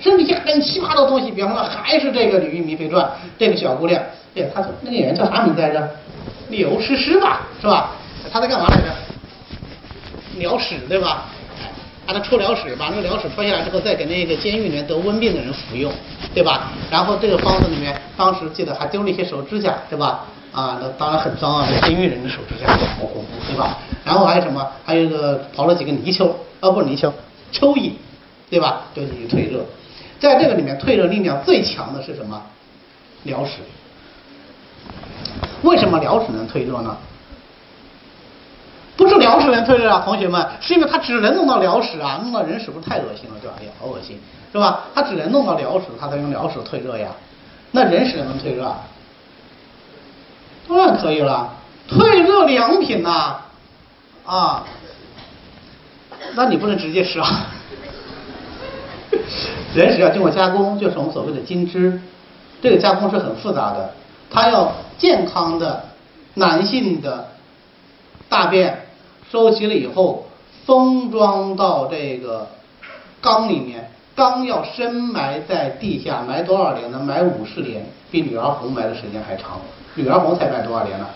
甚至一些很奇葩的东西，比方说还是这个《吕玉明妃传》，这个小姑娘，对，她那个演员叫啥名字来着？刘诗诗吧，是吧？她在干嘛来着？鸟屎，对吧？把他抽鸟屎，把那个鸟屎抽下来之后，再给那个监狱里面得瘟病的人服用，对吧？然后这个方子里面，当时记得还丢了一些手指甲，对吧？啊，那当然很脏啊，那监狱人的手指甲好恐怖，对吧？然后还有什么？还有一个刨了几个泥鳅，哦，不是泥鳅，蚯蚓，对吧？就进去退热。在这个里面，退热力量最强的是什么？疗屎。为什么疗屎能退热呢？不是疗屎能退热啊，同学们，是因为它只能弄到疗屎啊，弄到人屎不是太恶心了，对吧？哎呀好恶心，是吧？它只能弄到疗屎，它才用疗屎退热呀。那人屎能不能退热？当然可以了，退热良品呐，啊，那你不能直接吃啊。人屎要经过加工，就是我们所谓的精汁，这个加工是很复杂的，它要健康的男性的大便。收集了以后，封装到这个缸里面，缸要深埋在地下，埋多少年呢？埋五十年，比女儿红埋的时间还长。女儿红才埋多少年呢？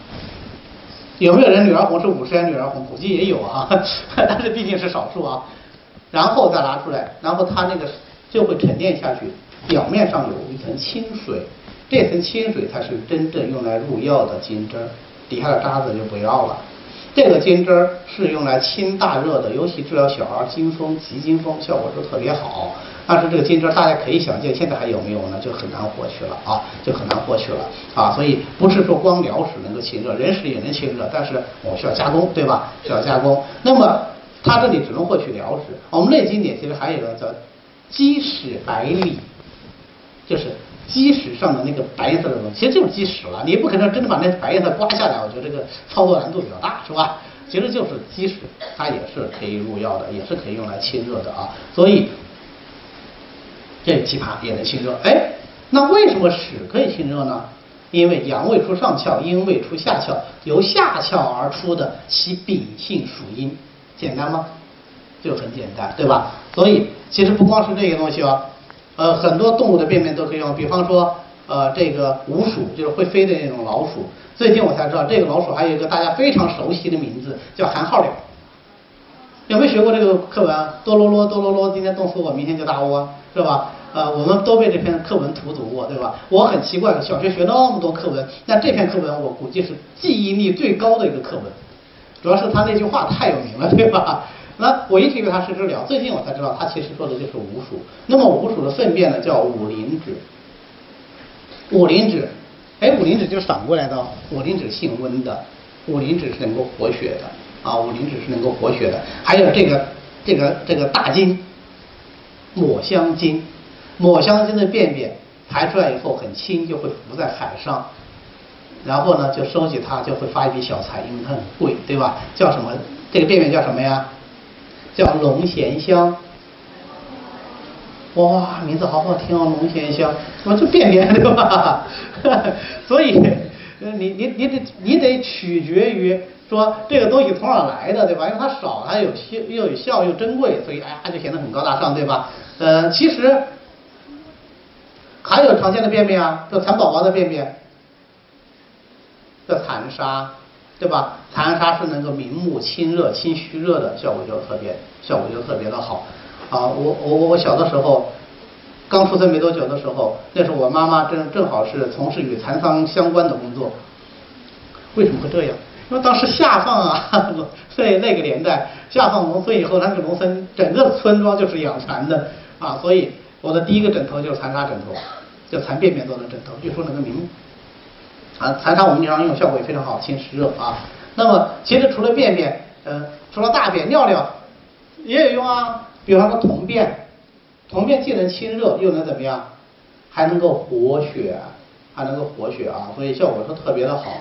有没有人女儿红是五十年女儿红？估计也有啊，但是毕竟是少数啊。然后再拿出来，然后它那个就会沉淀下去，表面上有一层清水，这层清水才是真正用来入药的金针，底下的渣子就不要了。这个金针儿是用来清大热的，尤其治疗小儿惊风、急惊风，效果是特别好。但是这个金针儿大家可以想见，现在还有没有呢？就很难获取了啊，就很难获取了啊。所以不是说光疗屎能够清热，人屎也能清热，但是我们需要加工，对吧？需要加工。那么它这里只能获取疗屎。我们内经典其实还有一个叫鸡屎百里，就是。鸡屎上的那个白色的东西，其实就是鸡屎了。你不可能真的把那白颜色刮下来，我觉得这个操作难度比较大，是吧？其实就是鸡屎，它也是可以入药的，也是可以用来清热的啊。所以这奇葩也能清热。哎，那为什么屎可以清热呢？因为阳胃出上窍，阴胃出下窍，由下窍而出的，其秉性属阴，简单吗？就很简单，对吧？所以其实不光是这个东西哦。呃，很多动物的便便都可以用，比方说，呃，这个鼯鼠就是会飞的那种老鼠。最近我才知道，这个老鼠还有一个大家非常熟悉的名字，叫寒号鸟。有没有学过这个课文？哆啰啰，哆啰啰，今天冻死我，明天就大窝，是吧？呃，我们都被这篇课文荼毒过，对吧？我很奇怪，小学学那么多课文，但这篇课文我估计是记忆力最高的一个课文，主要是他那句话太有名了，对吧？那我一直以为它是治疗，最近我才知道，它其实说的就是五鼠。那么五鼠的粪便呢，叫五灵脂。五灵脂，哎，五灵脂就是反过来的，五灵脂性温的，五灵脂是能够活血的啊，五灵脂是能够活血的。还有这个这个这个大金，抹香鲸，抹香鲸的便便排出来以后很轻，就会浮在海上，然后呢就收集它，就会发一笔小财，因为它很贵，对吧？叫什么？这个便便叫什么呀？叫龙涎香，哇，名字好好听哦，龙涎香，怎么就便便对吧？所以，你你你得你得取决于说这个东西从哪来的，对吧？因为它少，它有效又有效又珍贵，所以哎呀就显得很高大上，对吧？呃，其实还有常见的便便啊，就蚕宝宝的便便，叫蚕沙。对吧？蚕沙是能够明目、清热、清虚热的效果就特别，效果就特别的好。啊，我我我小的时候，刚出生没多久的时候，那时候我妈妈正正好是从事与蚕桑相关的工作。为什么会这样？因为当时下放啊，在那个年代下放农村以后，那个农村整个村庄就是养蚕的啊，所以我的第一个枕头就是蚕沙枕头，就蚕便便做的枕头，据说能够明目啊，蚕沙我们经常用，效果也非常好，清湿热啊。那么其实除了便便，呃，除了大便、尿尿也有用啊。比方说铜便，铜便既能清热，又能怎么样？还能够活血，还能够活血啊。所以效果是特别的好，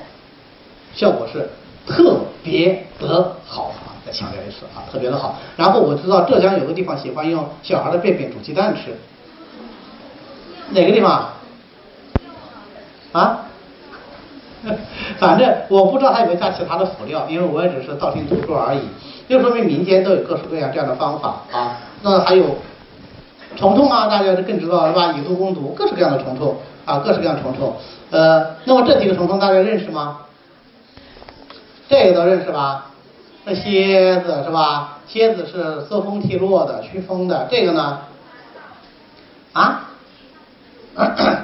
效果是特别的好啊。再强调一次啊，特别的好。然后我知道浙江有个地方喜欢用小孩的便便煮鸡蛋吃，哪个地方？啊？反正我不知道他有没有加其他的辅料，因为我也只是道听途说而已。就说明民间都有各式各样这样的方法啊。那还有虫虫啊，大家就更知道是吧？以毒攻毒，各式各样的虫虫啊，各式各样虫虫。呃，那么这几个虫虫大家认识吗？这个都认识吧？那蝎子是吧？蝎子是瑟风涕落的，驱风的。这个呢？啊？咳 咳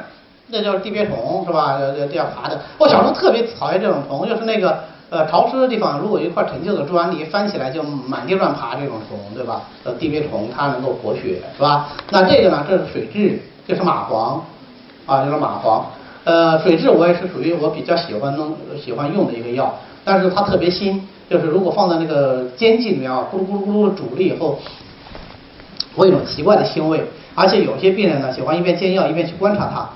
那叫地鳖虫是吧？这这样爬的。我小时候特别讨厌这种虫，就是那个呃潮湿的地方，如果一块陈旧的砖，你一翻起来就满地乱爬这种虫，对吧？呃，地鳖虫它能够活血，是吧？那这个呢？这是水蛭，这是蚂蟥，啊，这是蚂蟥。呃，水蛭我也是属于我比较喜欢弄、喜欢用的一个药，但是它特别腥，就是如果放在那个煎剂里面啊，咕噜咕噜咕噜煮了以后，我有种奇怪的腥味，而且有些病人呢喜欢一边煎药一边去观察它。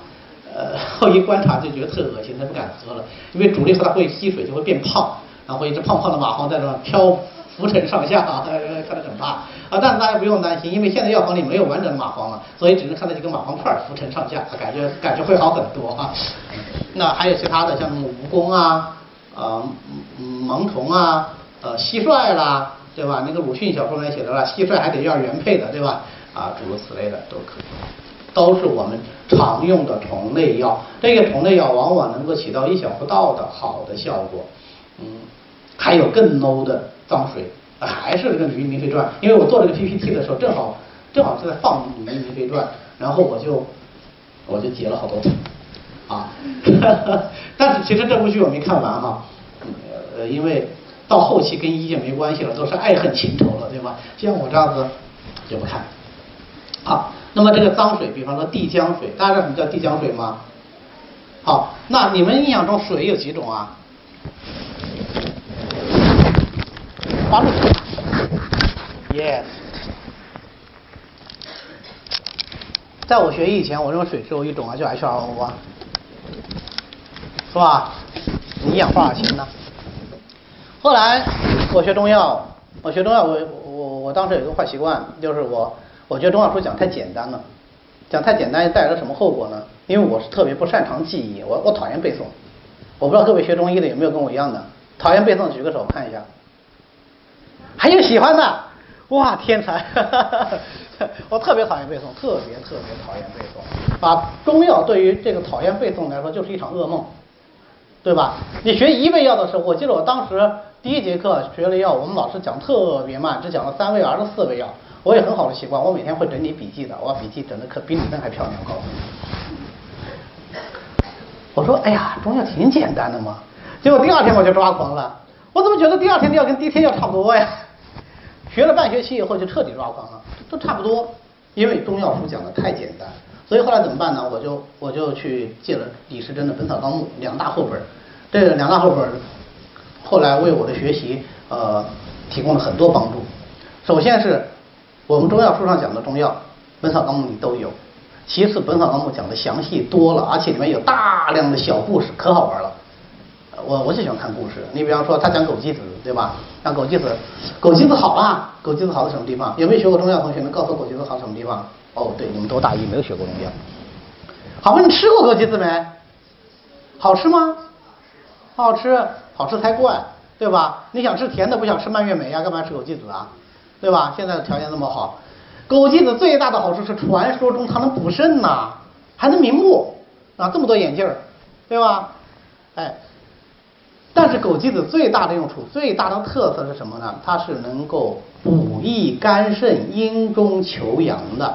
呃，后一观察就觉得特恶心，他不敢喝了，因为煮了以后它会吸水，就会变胖，然后一只胖胖的蚂蟥在那飘浮沉上下啊，看着很怕啊。但是大家不用担心，因为现在药房里没有完整的蚂蟥了，所以只能看到几个蚂蟥块浮沉上下，感觉感觉会好很多啊。那还有其他的，像蜈蚣啊，呃，盲虫啊，呃，蟋蟀啦，对吧？那个鲁迅小说里面写的了，蟋蟀还得要原配的，对吧？啊，诸如此类的都可以。都是我们常用的同类药，这个同类药往往能够起到意想不到的好的效果。嗯，还有更 low 的脏水，还是这个《女医明妃传》，因为我做这个 PPT 的时候，正好正好是在放《女医明妃传》，然后我就我就截了好多图啊。但是其实这部剧我没看完哈，呃，因为到后期跟医界没关系了，都是爱恨情仇了，对吧？像我这样子就不看。那么这个脏水，比方说地浆水，大家知道什么叫地浆水吗？好，那你们印象中水有几种啊？花露水，yes。在我学医以前，我认为水只有一种啊，叫 H2O 啊，是吧？一氧化二氢呢。后来我学中药，我学中药，我我我当时有一个坏习惯，就是我。我觉得中药书讲太简单了，讲太简单带来了什么后果呢？因为我是特别不擅长记忆，我我讨厌背诵。我不知道各位学中医的有没有跟我一样的讨厌背诵，举个手看一下。还有喜欢的，哇，天才！我特别讨厌背诵，特别特别讨厌背诵。啊，中药对于这个讨厌背诵来说就是一场噩梦，对吧？你学一味药的时候，我记得我当时第一节课学了药，我们老师讲特别慢，只讲了三味还是四味药。我有很好的习惯，我每天会整理笔记的，我把笔记整的可比你那还漂亮。告诉你，我说，哎呀，中药挺简单的嘛。结果第二天我就抓狂了，我怎么觉得第二天的药跟第一天药差不多呀？学了半学期以后就彻底抓狂了，都差不多，因为中药书讲的太简单。所以后来怎么办呢？我就我就去借了李时珍的《本草纲目》两大厚本，这两大厚本后来为我的学习呃提供了很多帮助。首先是。我们中药书上讲的中药，《本草纲目》里都有。其次，《本草纲目》讲的详细多了，而且里面有大量的小故事，可好玩了。我我就喜欢看故事。你比方说，他讲枸杞子，对吧？讲枸杞子，枸杞子好啊！枸杞子好在什么地方？有没有学过中药同学能告诉枸杞子好什么地方？哦，对，你们都大一，没有学过中药。好吧，你吃过枸杞子没？好吃吗？好吃，好吃才怪，对吧？你想吃甜的，不想吃蔓越莓啊？干嘛吃枸杞子啊？对吧？现在的条件那么好，枸杞子最大的好处是传说中它能补肾呐，还能明目啊，这么多眼镜儿，对吧？哎，但是枸杞子最大的用处、最大的特色是什么呢？它是能够补益肝肾、阴中求阳的。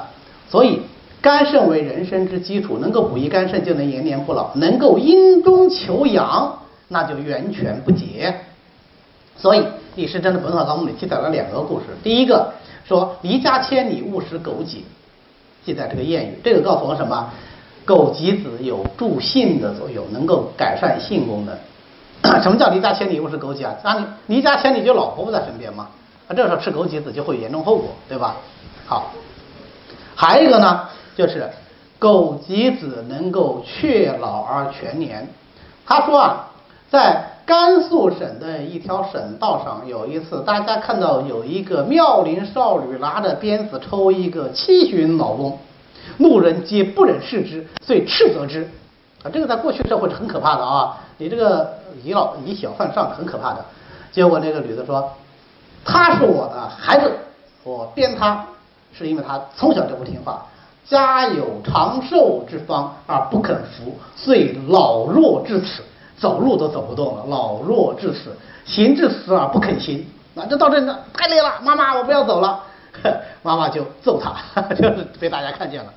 所以肝肾为人生之基础，能够补益肝肾就能延年不老，能够阴中求阳，那就源泉不竭。所以。李时珍的《本草纲目》里记载了两个故事。第一个说离家千里勿食枸杞，记载这个谚语。这个告诉我什么？枸杞子有助性的作用，能够改善性功能。什么叫离家千里勿食枸杞啊？那你离家千里就老婆不在身边嘛？那这时候吃枸杞子就会严重后果，对吧？好，还有一个呢，就是枸杞子能够却老而全年。他说啊，在甘肃省的一条省道上，有一次，大家看到有一个妙龄少女拿着鞭子抽一个七旬老翁，路人皆不忍视之，遂斥责之。啊，这个在过去社会是很可怕的啊！你这个以老以小犯上，很可怕的。结果那个女的说：“他是我的孩子，我鞭他，是因为他从小就不听话。家有长寿之方而不肯服，遂老弱至此，走路都走不动了。老弱至此，行至死而不肯行。那这到这呢，太累了，妈妈，我不要走了。妈妈就揍他，就是被大家看见了。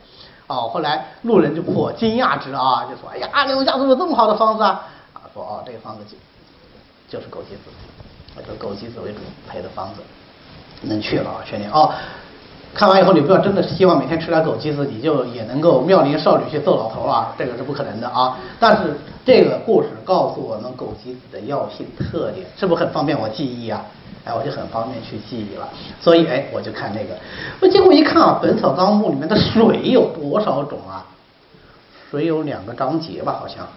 哦，后来路人就颇惊讶之啊，就说：“哎呀，你们家怎么有这么好的房子啊？”啊，说：“哦，这个房子就就是枸杞子，就枸杞子为主配的方子，能去了啊，兄弟哦。”看完以后，你不要真的希望每天吃点枸杞子，你就也能够妙龄少女去揍老头啊，这个是不可能的啊。但是这个故事告诉我们枸杞子的药性特点，是不是很方便我记忆啊？哎，我就很方便去记忆了。所以哎，我就看这个，我结果一看啊，《本草纲目》里面的水有多少种啊？水有两个章节吧，好像，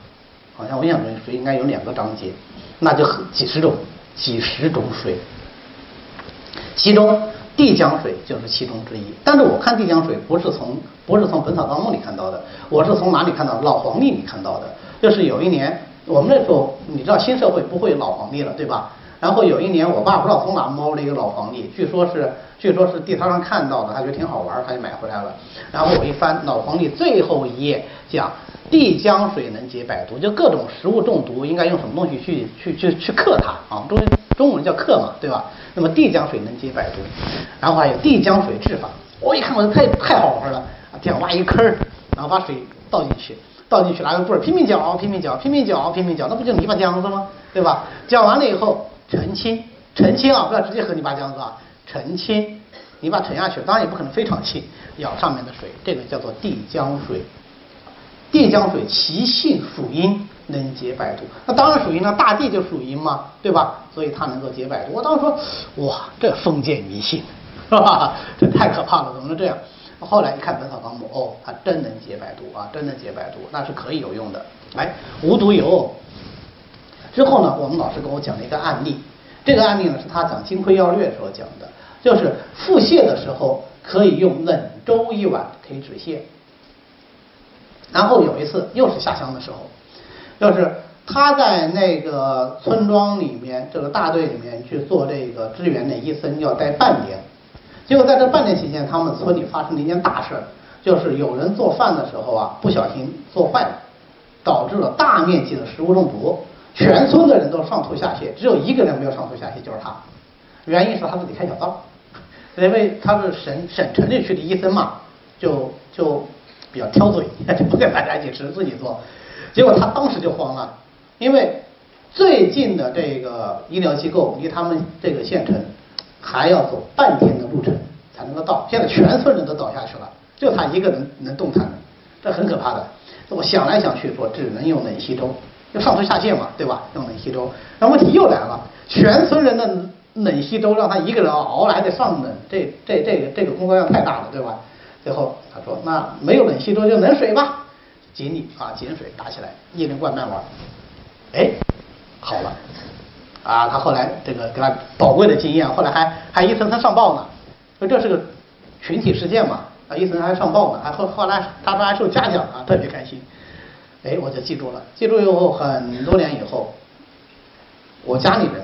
好像我想着水应该有两个章节，那就几十种，几十种水，其中。地江水就是其中之一，但是我看地江水不是从不是从《本草纲目》里看到的，我是从哪里看到？老黄历里看到的。就是有一年，我们那时候你知道新社会不会有老黄历了，对吧？然后有一年，我爸不知道从哪摸了一个老黄历，据说是据说是地摊上看到的，他觉得挺好玩，他就买回来了。然后我一翻老黄历最后一页，讲地江水能解百毒，就各种食物中毒应该用什么东西去去去去克它啊？中中文叫克嘛，对吧？那么地江水能解百毒，然后还有地江水治法。我一看，我太太好玩了啊！这样挖一坑儿，然后把水倒进去，倒进去拿个棍儿拼命搅，拼命搅，拼命搅，拼命搅，那不就泥巴浆子吗？对吧？搅完了以后澄清，澄清啊，不要直接喝泥巴浆子啊，澄清，泥巴沉下去，当然也不可能非常清，舀上面的水，这个叫做地江水。地江水其性属阴。能解百毒，那当然属于那大地就属阴嘛，对吧？所以它能够解百毒。我当时说，哇，这封建迷信，是吧？这太可怕了，怎么能这样？后来一看《本草纲目》，哦，它真能解百毒啊，真能解百毒，那是可以有用的。哎，无独有偶，之后呢，我们老师跟我讲了一个案例，这个案例呢是他讲《金匮要略》时候讲的，就是腹泻的时候可以用冷粥一碗可以止泻。然后有一次又是下乡的时候。就是他在那个村庄里面，这个大队里面去做这个支援的医生，要待半年。结果在这半年期间，他们村里发生了一件大事儿，就是有人做饭的时候啊，不小心做坏了，导致了大面积的食物中毒，全村的人都上吐下泻，只有一个人没有上吐下泻，就是他。原因是他自己开小灶，因为他是省省城里去的医生嘛，就就比较挑嘴，就不跟大家一起吃，自己做。结果他当时就慌了，因为最近的这个医疗机构离他们这个县城还要走半天的路程才能够到，现在全村人都倒下去了，就他一个人能动弹，这很可怕的。那我想来想去，说只能用冷稀粥，就上吐下泻嘛，对吧？用冷稀粥。那问题又来了，全村人的冷稀粥让他一个人熬来得上冷，这这这个这个工作量太大了，对吧？最后他说，那没有冷稀粥就冷水吧。井里啊，井水打起来，一人灌半碗，哎，好了，啊，他后来这个给他宝贵的经验，后来还还一层层上报呢，说这是个群体事件嘛，啊，一层还上报呢，还后后来他说还受嘉奖啊，特别开心，哎，我就记住了，记住以后很多年以后，我家里人，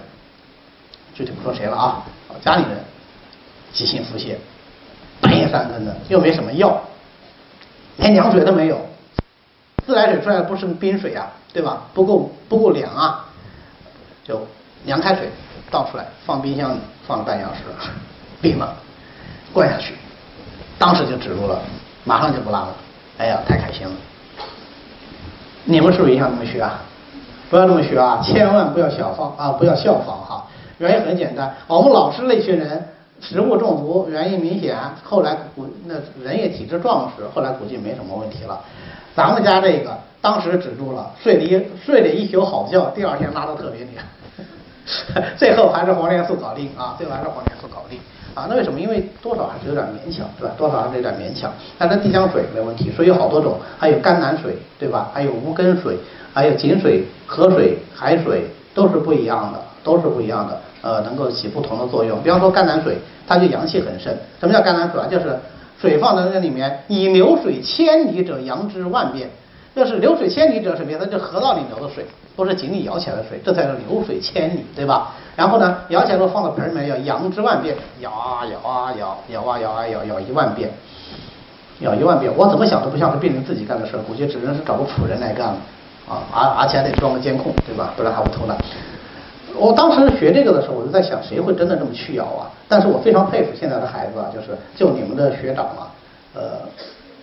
具体不说谁了啊，家里人急性腹泻，半夜三更的，又没什么药，连凉水都没有。自来水出来不是冰水啊，对吧？不够不够凉啊，就凉开水倒出来，放冰箱里放了半小时，冰了，灌下去，当时就止住了，马上就不拉了。哎呀，太开心了！你们是不是也想这么学啊？不要这么学啊，千万不要效仿啊，不要效仿哈。原因很简单，我们老师那群人食物中毒原因明显，后来估那人也体质壮实，后来估计没什么问题了。咱们家这个当时止住了，睡了一睡了一宿好觉，第二天拉的特别厉害，最后还是黄连素搞定啊，最后还是黄连素搞定啊。那为什么？因为多少还是有点勉强，对吧？多少还是有点勉强。但是地江水没问题，水有好多种，还有甘南水，对吧？还有无根水，还有井水、河水、海水，都是不一样的，都是不一样的，呃，能够起不同的作用。比方说甘南水，它就阳气很盛。什么叫甘南水啊？就是。水放在那里面，以流水千里者，阳之万变。就是流水千里者什么呀？它就河道里流的水，不是井里舀起来的水，这才叫流水千里，对吧？然后呢，舀起来之后放到盆里面，要扬之万遍，舀啊舀啊舀，舀啊舀啊舀，舀一万遍，舀一万遍。我怎么想都不像是病人自己干的事儿，估计只能是找个仆人来干了，啊，而而且还得装个监控，对吧？不然还会偷懒。我当时学这个的时候，我就在想，谁会真的这么去舀啊？但是我非常佩服现在的孩子啊，就是就你们的学长啊，呃。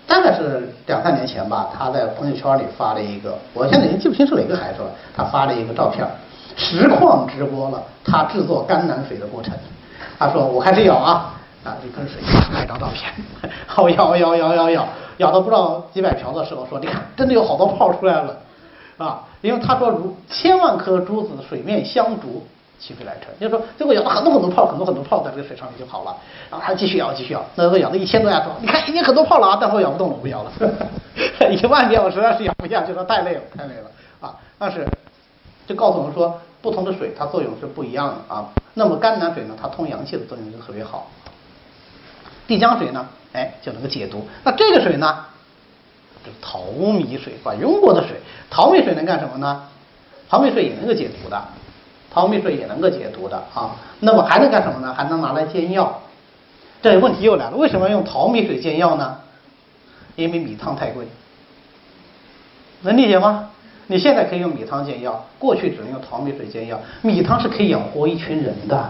大概是两三年前吧，他在朋友圈里发了一个，我现在已经记不清是哪个孩子了。他发了一个照片，实况直播了他制作甘南水的过程。他说：“我开始舀啊，啊，一盆水，拍张照片，好舀舀舀舀舀，舀到不知道几百瓢的时候，说你看，真的有好多泡出来了，啊，因为他说如千万颗珠子水面相逐。”起水来成，就是说最后舀了很多很多泡，很多很多泡在这个水上面就好了，然后他继续咬，继续咬，那时候舀了一千多下说，你看已经很多泡了啊，但我咬不动了，我不咬了，一万遍我实在是咬不下去了，太累了，太累了啊！但是就告诉我们说，不同的水它作用是不一样的啊。那么甘南水呢，它通阳气的作用就特别好。地江水呢，哎就能够解毒。那这个水呢，是淘米水，管用过的水。淘米水能干什么呢？淘米水也能够解毒的。淘米水也能够解毒的啊，那么还能干什么呢？还能拿来煎药。这问题又来了，为什么用淘米水煎药呢？因为米汤太贵，能理解吗？你现在可以用米汤煎药，过去只能用淘米水煎药。米汤是可以养活一群人的，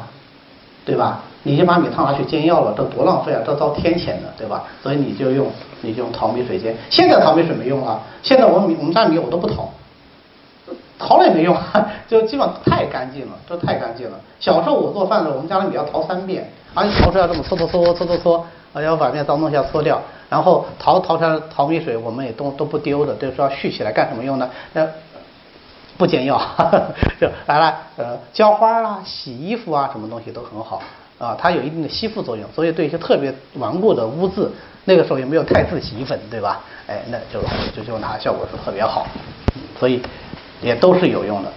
对吧？你就把米汤拿去煎药了，这多浪费啊！这遭天谴的，对吧？所以你就用你就用淘米水煎。现在淘米水没用了，现在我们米我们家米我都不淘。淘了也没用，就基本上太干净了，这太干净了。小时候我做饭的时候，我们家的米要淘三遍，而且淘出来这么搓搓搓搓搓搓，而且要把面脏东西要搓掉。然后淘淘出来淘米水，我们也都都不丢的，就是要蓄起来干什么用呢？那不煎药，就来了，呃，浇花啊、洗衣服啊，什么东西都很好啊，它有一定的吸附作用，所以对一些特别顽固的污渍，那个时候也没有汰渍洗衣粉，对吧？哎，那就就就拿效果是特别好，所以。也都是有用的。